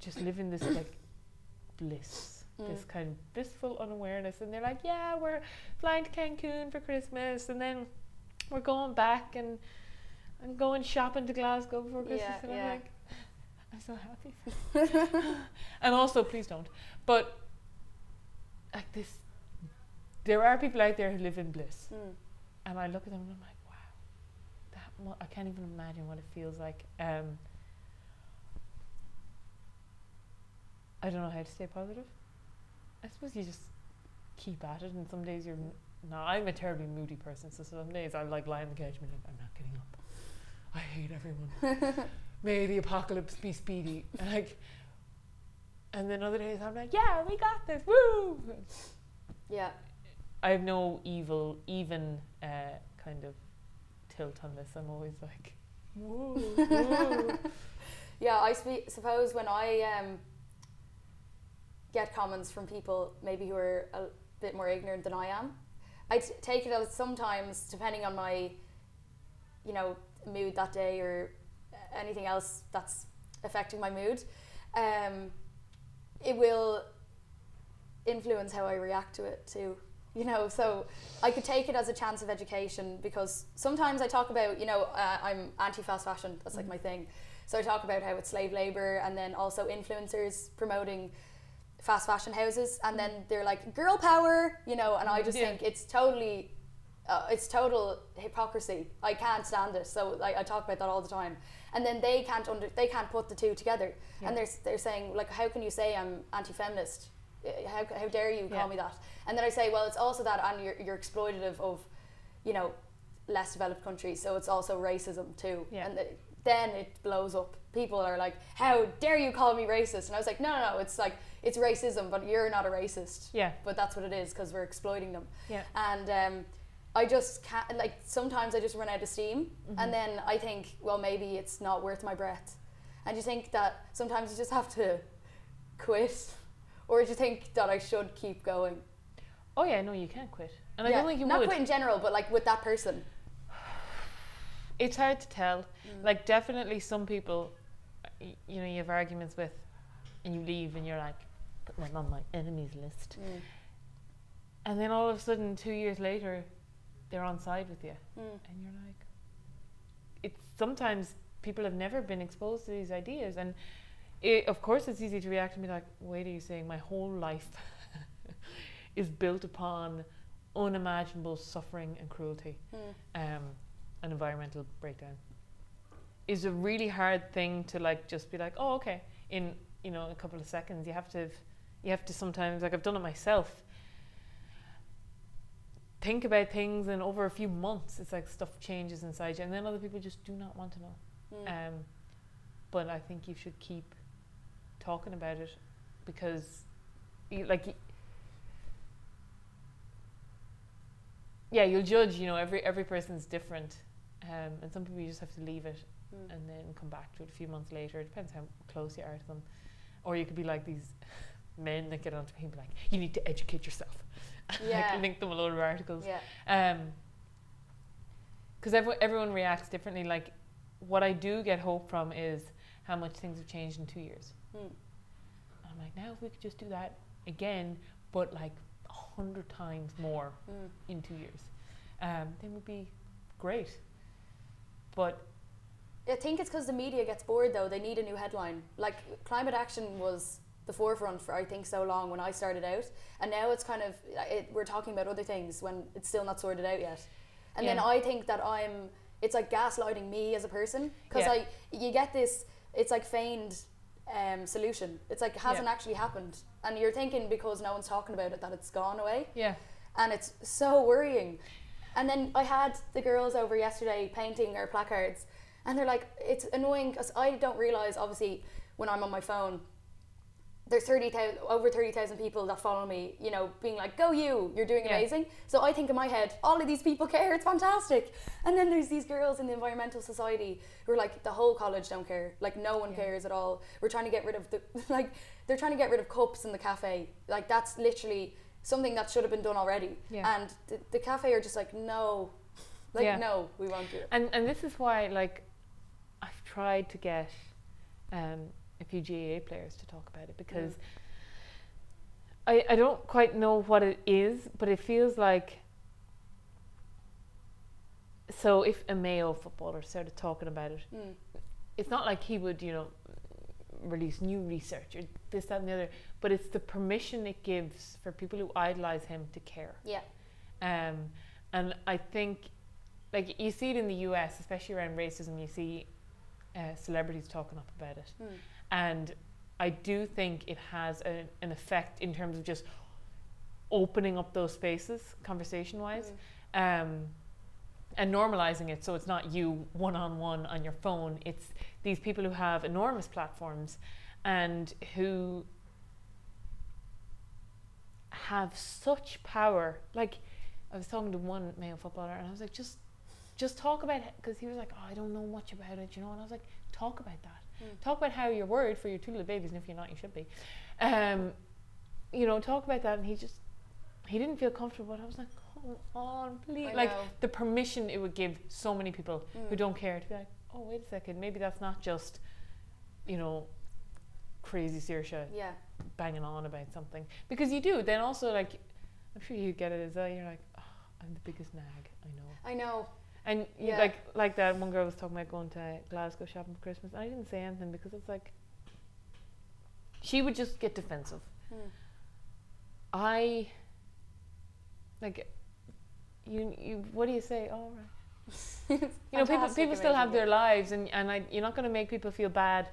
just live in this like bliss, this Mm. kind of blissful unawareness, and they're like, yeah, we're flying to Cancun for Christmas, and then we're going back and and going shopping to Glasgow for Christmas, Yeah, and yeah. I'm like, I'm so happy. and also, please don't. But like this, there are people out there who live in bliss, Mm. and I look at them and I'm like, I can't even imagine what it feels like. Um, I don't know how to stay positive. I suppose you just keep at it, and some days you're n- no. I'm a terribly moody person, so some days I like lie on the couch and be like, I'm not getting up. I hate everyone. May the apocalypse be speedy. And like, and then other days I'm like, yeah, we got this. Woo! yeah. I have no evil, even uh, kind of tilt on this. I'm always like, woo, woo. Yeah, I spe- suppose when I um, get comments from people maybe who are a bit more ignorant than I am, I t- take it as sometimes, depending on my, you know, mood that day or anything else that's affecting my mood, um, it will influence how I react to it too. You know, so I could take it as a chance of education because sometimes I talk about, you know, uh, I'm anti fast fashion, that's like my thing. So I talk about how it's slave labor and then also influencers promoting fast fashion houses and then they're like girl power, you know, and I just Yeah. think it's totally uh, it's total hypocrisy. I can't stand it. So like I talk about that all the time. And then they can't under they can't put the two together. Yeah. And they're they're saying like how can you say I'm anti-feminist? How, how dare you Yeah. call me that? And then I say well it's also that and you're, you're exploitative of you know less developed countries. So it's also racism too. Yeah. And the, then it blows up. People are like, "How dare you call me racist?" And I was like, "No, no, no. It's like it's racism, but you're not a racist. Yeah, But that's what it is because we're exploiting them." yeah, And um, I just can't. Like sometimes I just run out of steam, Mm-hmm. and then I think, well, maybe it's not worth my breath. And you think that sometimes you just have to quit, or do you think that I should keep going? Oh yeah, no, you can't quit, and I Yeah, don't think you not would. quit in general, but like with that person. It's hard to tell. Mm. Like definitely, some people, y- you know, you have arguments with, and you leave, and you're like, put them on my enemies list, Mm. and then all of a sudden, two years later, they're on side with you, Mm. and you're like, it's sometimes people have never been exposed to these ideas, and it, of course, it's easy to react and be like, wait, are you saying my whole life is built upon unimaginable suffering and cruelty Mm. um, and environmental breakdown is a really hard thing to like just be like oh okay in you know a couple of seconds you have to you have to sometimes like I've done it myself think about things and over a few months it's like stuff changes inside you and then other people just do not want to know Mm. um, but I think you should keep talking about it because, you, like, yeah, you'll judge. You know, every every person's different, um, and some people you just have to leave it Mm. and then come back to it a few months later. It depends how close you are to them, or you could be like these men that get onto me and be like, "You need to educate yourself." Yeah. like link them a load of articles. Yeah. Um, because everyone, everyone reacts differently. Like, what I do get hope from is how much things have changed in two years. Mm. I'm like, now if we could just do that again, but like a hundred times more Mm. in two years, um, then would be great. But I think it's because the media gets bored though. They need a new headline. Like climate action was the forefront for I think so long when I started out, and now it's kind of it, we're talking about other things when it's still not sorted out yet. And then I think that I'm it's like gaslighting me as a person because Yeah. I you get this it's like feigned um, solution. It's like it hasn't Yeah. actually happened, and you're thinking because no one's talking about it that it's gone away yeah, and it's so worrying. And then I had the girls over yesterday painting our placards, and they're like, it's annoying because I don't realize, obviously, when I'm on my phone, there's 30,000, over 30,000 people that follow me, you know, being like, go you, you're doing Yeah. amazing. So I think in my head, all of these people care, it's fantastic. And then there's these girls in the Environmental Society who are like, the whole college don't care. Like, no one Yeah. cares at all. We're trying to get rid of the, like, they're trying to get rid of cups in the cafe. Like, that's literally something that should have been done already. Yeah. And the, the cafe are just like, no, like, no, we won't do it. and and this is why like I've tried to get um, a few GAA players to talk about it because I I don't quite know what it is, but it feels like. So if a Mayo footballer started talking about it, Mm. it's not like he would, you know, release new research or this, that, and the other, but it's the permission it gives for people who idolize him to care. Yeah. Um, and I think, like, you see it in the US, especially around racism, you see uh, celebrities talking up about it. Mm. And I do think it has a, an effect in terms of just opening up those spaces, conversation wise. Mm. Um, and normalizing it so it's not you one on one on your phone. It's these people who have enormous platforms and who have such power. Like I was talking to one male footballer and I was like, just just talk about it because he was like, oh, I don't know much about it, you know. And I was like, talk about that. Mm. Talk about how you're worried for your two little babies, and if you're not, you should be. Um, you know, talk about that. And he just he didn't feel comfortable. But I was like, come on, please. I Like know. the permission it would give so many people who Mm. don't care to be like, oh, wait a second, maybe that's not just, you know, crazy Saoirse Yeah. banging on about something. Because you do. Then also, like, I'm sure you get it as well. You're like, oh, I'm the biggest nag, I know. I know. And you, Yeah. like, like that one girl was talking about going to Glasgow shopping for Christmas. And I didn't say anything because it's like, she would just get defensive. Mm. I, like, you, you, what do you say? Oh, right. you know, people, people still have their lives, and, and I, you're not going to make people feel bad,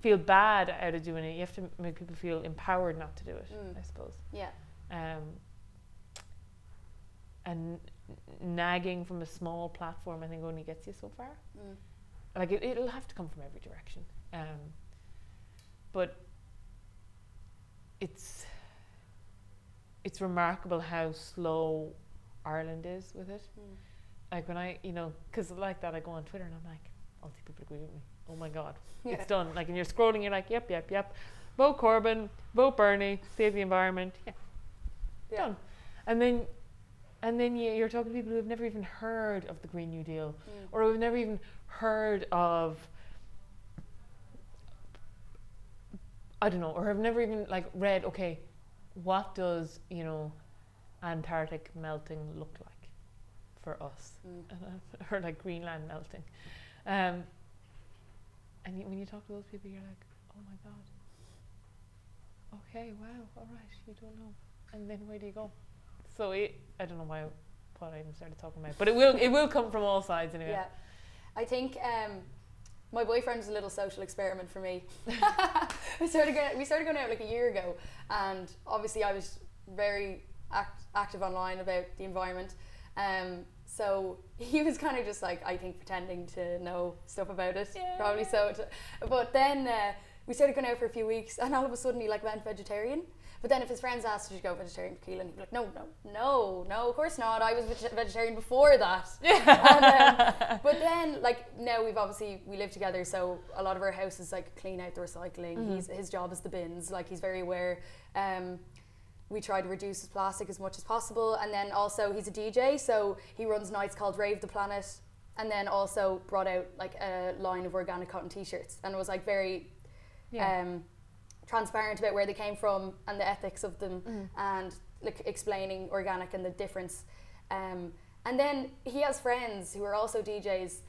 feel bad out of doing it. You have to make people feel empowered not to do it, Mm. I suppose. Yeah. Um, and nagging from a small platform, I think, only gets you so far. Mm. Like, it, it'll have to come from every direction. Um, but it's it's remarkable how slow Ireland is with it Mm. like when I, you know, because like that, I go on Twitter and I'm like, all these people agree with me. Oh my God, Yeah. it's done. Like, and you're scrolling, you're like, yep, yep, yep. Vote Corbyn, vote Bernie, save the environment. Yeah, Yeah. done. And then, and then you, you're talking to people who have never even heard of the Green New Deal, Mm. or who've never even heard of. I don't know, or have never even like read. Okay, what does you know, Antarctic melting look like for us? Mm. or like Greenland melting. Um, and you, when you talk to those people, you're like, oh my god. Okay, wow, all right, you don't know. And then where do you go? So it, I don't know why what I even started talking about, but it will it will come from all sides anyway. Yeah. I think um, my boyfriend is a little social experiment for me. we started going, we started going out like a year ago, and obviously I was very act, active online about the environment. Um, so he was kind of just like I think pretending to know stuff about it, Yeah. probably so. t- But then uh, we started going out for a few weeks, and all of a sudden he like went vegetarian. But then if his friends asked to go vegetarian for Keelan, he'd be like, no, no, no, no, of course not. I was vegetarian before that. And, um, but then like now we've obviously we live together so a lot of our house is like clean out the recycling Mhm. he's his job is the bins like he's very aware um we try to reduce his plastic as much as possible and then also he's a dj so he runs nights called rave the planet and then also brought out like a line of organic cotton t-shirts and it was like very yeah. um, transparent about where they came from and the ethics of them Mhm. and like explaining organic and the difference. Um, and then he has friends who are also DJs,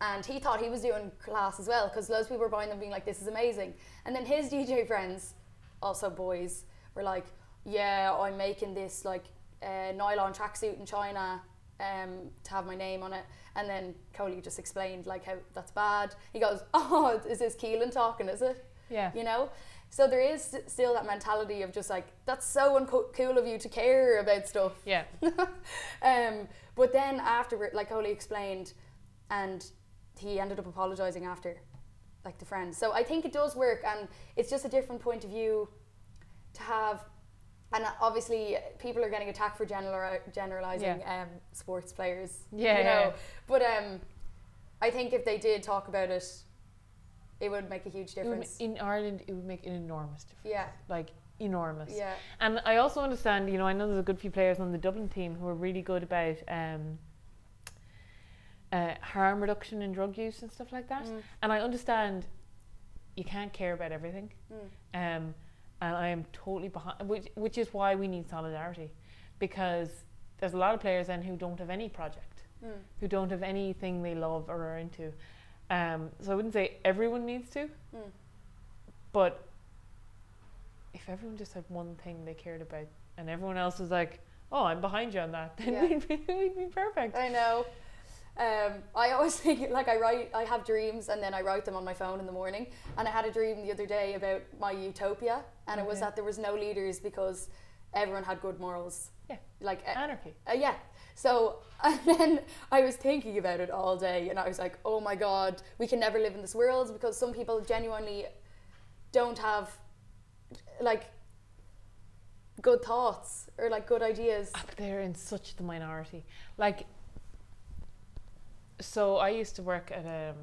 and he thought he was doing class as well because loads of people were buying them, being like, "This is amazing." And then his DJ friends, also boys, were like, "Yeah, I'm making this like uh, nylon tracksuit in China." Um, to have my name on it, and then Coley just explained like how that's bad. He goes, "Oh, is this Keelan talking? Is it?" yeah. you know so there is st- still that mentality of just like that's so unco- cool of you to care about stuff Yeah. um, but then after like Oli explained and he ended up apologizing after like the friend so I think it does work and it's just a different point of view to have and obviously people are getting attacked for general generalizing um, sports players Yeah, you know yeah. but um, I think if they did talk about it it would make a huge would difference in Ireland, it would make an enormous difference. yeah Like enormous. yeah And I also understand, you know, I know there's a good few players on the Dublin team who are really good about um, uh, harm reduction and drug use and stuff like that. Mm. And I understand you can't care about everything. Mm. Um, and I am totally behind, which, which is why we need solidarity, because there's a lot of players then who don't have any project, Mm. who don't have anything they love or are into. Um, so I wouldn't say everyone needs to, Mm. but if everyone just had one thing they cared about and everyone else was like, oh, I'm behind you on that, then Yeah. we'd, be, we'd be perfect. I know. Um, I always think like I write, I have dreams and then I write them on my phone in the morning. And I had a dream the other day about my utopia, and it was that there was no leaders because everyone had good morals. Yeah. Like Anarchy. uh, yeah. So and then I was thinking about it all day, and I was like, oh my god, we can never live in this world because some people genuinely don't have like good thoughts or like good ideas. Ah, they're in such the minority. Like, so I used to work at um,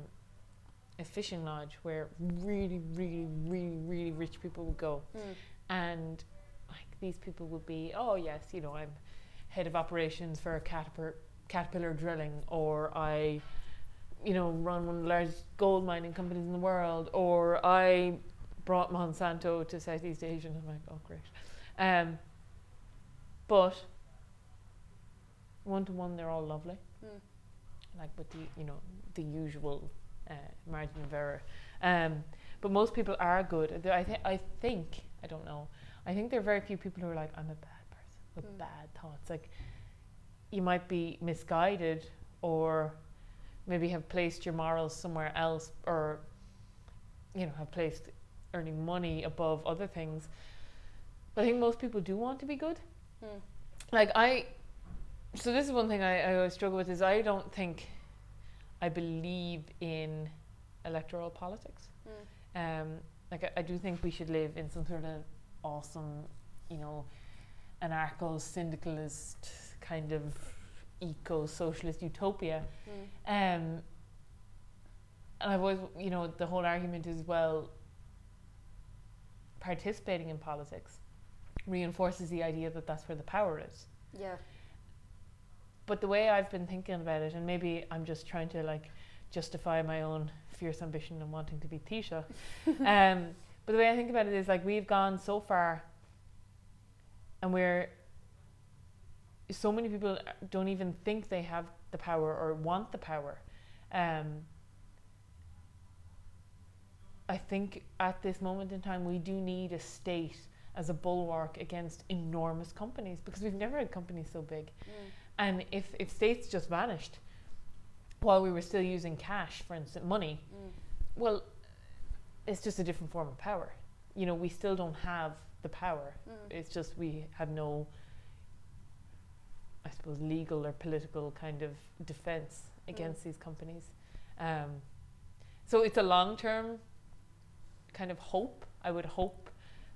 a fishing lodge where really, really, really, really rich people would go, Mm. and like these people would be, oh yes, you know, I'm head of operations for Caterpillar, Caterpillar Drilling, or I, you know, run one of the largest gold mining companies in the world, or I brought Monsanto to Southeast Asia. And I'm like, oh great. Um, but one to one, they're all lovely, Mm. like with the you know the usual uh, margin of error. Um, but most people are good. I think I think I don't know. I think there are very few people who are like I'm a bad Mm. bad thoughts. Like you might be misguided or maybe have placed your morals somewhere else or you know have placed earning money above other things. But I think most people do want to be good. Mm. Like I, so this is one thing I, I always struggle with is I don't think I believe in electoral politics. Mm. Um, like I, I do think we should live in some sort of awesome, you know, anarcho syndicalist kind of eco socialist utopia. Mm. Um, and I've always, you know, the whole argument is well, participating in politics reinforces the idea that that's where the power is. Yeah. But the way I've been thinking about it, and maybe I'm just trying to like justify my own fierce ambition and wanting to be Taoiseach. um, but the way I think about it is like we've gone so far, and we're so many people don't even think they have the power or want the power. Um, I think at this moment in time we do need a state as a bulwark against enormous companies because we've never had companies so big. Mm. And if, if states just vanished while we were still using cash, for instance, money, Mm. well, it's just a different form of power. You know, we still don't have the power. Mm. It's just we have no, I suppose, legal or political kind of defense against these companies. Um, so it's a long term kind of hope. I would hope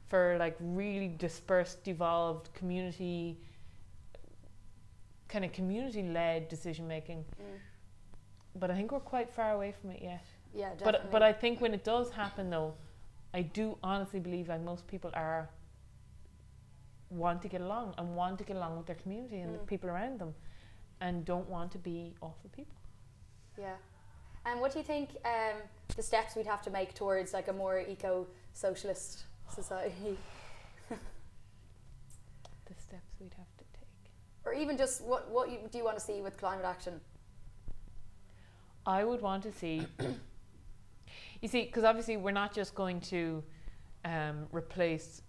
for like really dispersed, devolved community, kind of community led decision making. Mm. But I think we're quite far away from it yet. Yeah, definitely. But but I think when it does happen though, I do honestly believe like most people are want to get along and want to get along with their community and the Mm. people around them and don't want to be awful people. Yeah. And what do you think um, the steps we'd have to make towards like a more eco-socialist society, The steps we'd have to take. or even just what what you, do you want to see with climate action? I would want to see You see, because obviously we're not just going to um, replace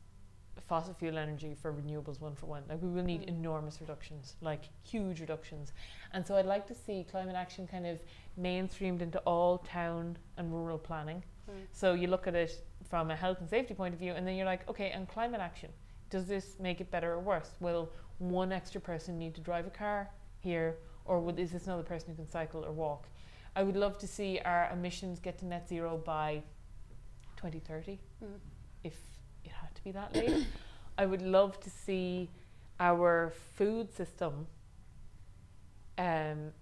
fossil fuel energy for renewables one for one. Like we will need Mm. enormous reductions, like huge reductions. And so I'd like to see climate action kind of mainstreamed into all town and rural planning. Mm. So you look at it from a health and safety point of view, and then you're like, okay, and climate action, does this make it better or worse? Will one extra person need to drive a car here, or would, is this another person who can cycle or walk? I would love to see our emissions get to net zero by 2030, Mm. if it had to be that late. I would love to see our food system. Um,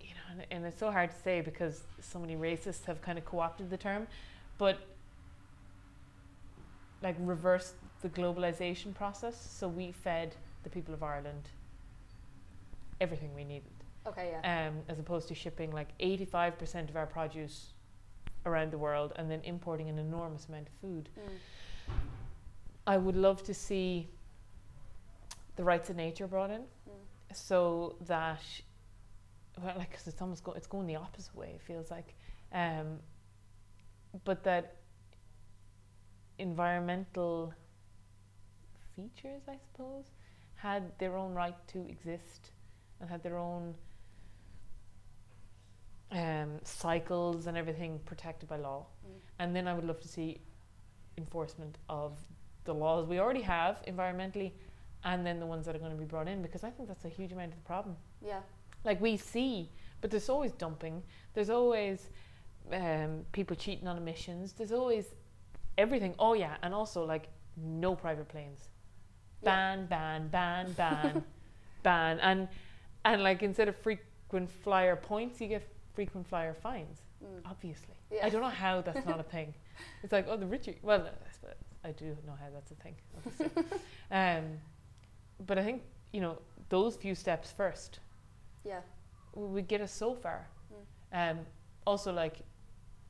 you know, and, and it's so hard to say because so many racists have kind of co-opted the term, but like reverse the globalization process. So we fed the people of Ireland everything we needed Okay, yeah. um, as opposed to shipping like 85% of our produce around the world and then importing an enormous amount of food. Mm. I would love to see the rights of nature brought in Mm. so that, well, like, cause it's almost go, it's going the opposite way, it feels like. Um, but that environmental features, I suppose, had their own right to exist and had their own um, cycles and everything protected by law. Mm. And then I would love to see enforcement of the laws we already have environmentally and then the ones that are going to be brought in because I think that's a huge amount of the problem. Yeah. Like we see, but there's always dumping, there's always um, people cheating on emissions, there's always everything. Oh, yeah, and also like no private planes. Yeah. Ban, ban, ban, ban, ban. And, and like instead of frequent flyer points, you get frequent flyer fines Mm. obviously. Yeah. I don't know how that's not a thing. It's like, oh, the richer. Well, I I do know how that's a thing. obviously. um, but I think you know those few steps first Yeah. would get us so far. Um, also, like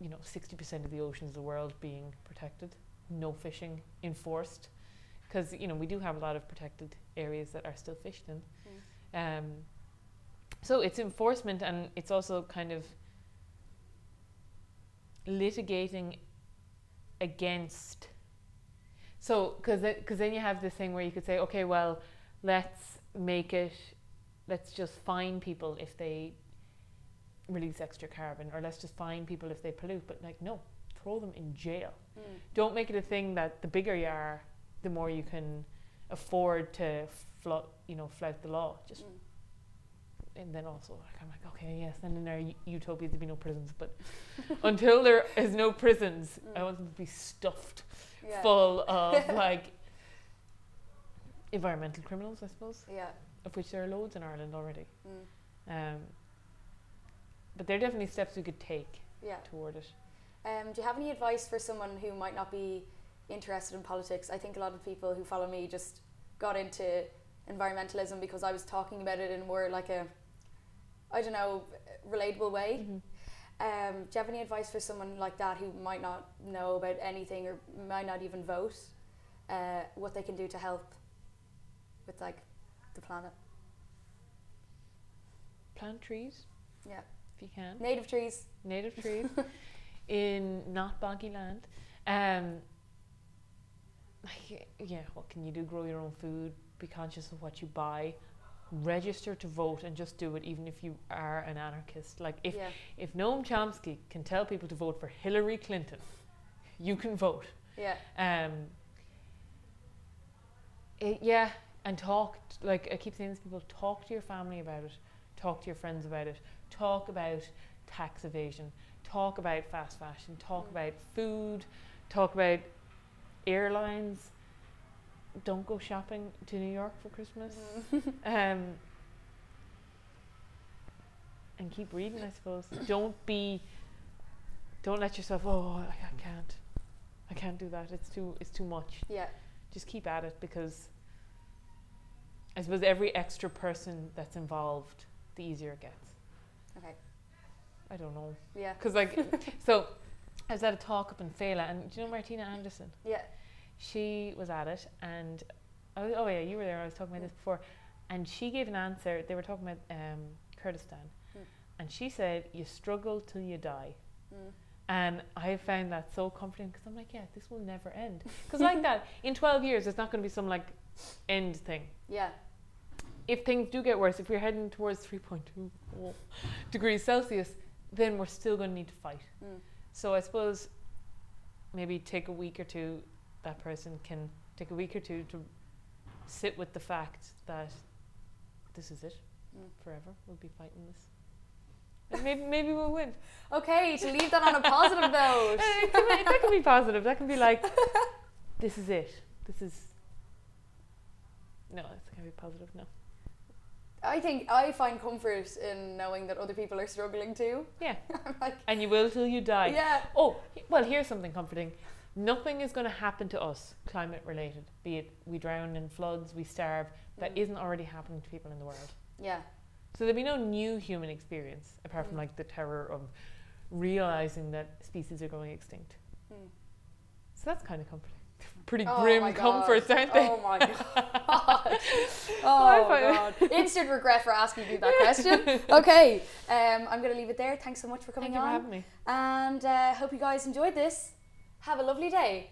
you know, sixty percent of the oceans of the world being protected, no fishing enforced, because you know we do have a lot of protected areas that are still fished in. Um, so it's enforcement, and it's also kind of litigating against. So, because because then you have this thing where you could say, okay, well, let's make it, let's just fine people if they release extra carbon, or let's just fine people if they pollute. But like, no, throw them in jail. Mm. Don't make it a thing that the bigger you are, the more you can afford to flout, you know, flout the law. Just Mm. And then also like, I'm like, okay, yes, then in our u- utopia there'd be no prisons, but until there is no prisons, I Mm. want them to be stuffed Yeah. full of like environmental criminals, I suppose, Yeah. of which there are loads in Ireland already. Mm. Um, but there are definitely steps we could take Yeah. toward it. Um, do you have any advice for someone who might not be interested in politics? I think a lot of people who follow me just got into environmentalism because I was talking about it in more like a, I don't know, relatable way. Mm-hmm. Um, do you have any advice for someone like that who might not know about anything or might not even vote? Uh, what they can do to help with like the planet? Plant trees Yeah, if you can. native trees. native trees in not boggy land. Um, yeah, what can you do? Grow your own food. Be conscious of what you buy. Register to vote and just do it, even if you are an anarchist. Like if yeah. if Noam Chomsky can tell people to vote for Hillary Clinton, you can vote. Yeah. Um, it, yeah, and talk. Like I keep saying this, people talk to your family about it, talk to your friends about it, talk about tax evasion, talk about fast fashion, talk Mm. about food, talk about airlines. Don't go shopping to New York for Christmas. Um, and keep reading, I suppose. don't be. Don't let yourself. Oh, I, I can't. I can't do that. It's too. It's too much. Yeah. Just keep at it because. I suppose every extra person that's involved, the easier it gets. Okay. I don't know. Yeah. Because like, so, I was at a talk up in Fela, and do you know Martina Anderson? Yeah. She was at it and oh, oh yeah you were there I was talking about this before and she gave an answer they were talking about um, Kurdistan Mm. and she said you struggle till you die Mm. and I found that so comforting because I'm like yeah this will never end because like that in 12 years it's not going to be some like end thing Yeah. if things do get worse if we're heading towards 3.2 oh, degrees Celsius then we're still going to need to fight Mm. so I suppose maybe take a week or two. That person can take a week or two to sit with the fact that this is it Mm. forever. We'll be fighting this. And maybe maybe we'll win. Okay, to leave that on a positive note. It can be- that can be positive. That can be like, this is it. This is. No, it's gonna be positive. No. I think I find comfort in knowing that other people are struggling too. Yeah. Like, And you will till you die. yeah, Oh, well, here's something comforting. Nothing is going to happen to us climate related, be it we drown in floods, we starve, that Mm. isn't already happening to people in the world. yeah, So there'll be no new human experience apart from Mm. like the terror of realizing that species are going extinct. Mm. So that's kind of comforting. Pretty Oh grim comforts, aren't they? Oh my god. Oh god. Instant regret for asking you that question. Okay, um, I'm gonna leave it there. Thanks so much for coming Thank you for having me. and uh, hope you guys enjoyed this. Have a lovely day.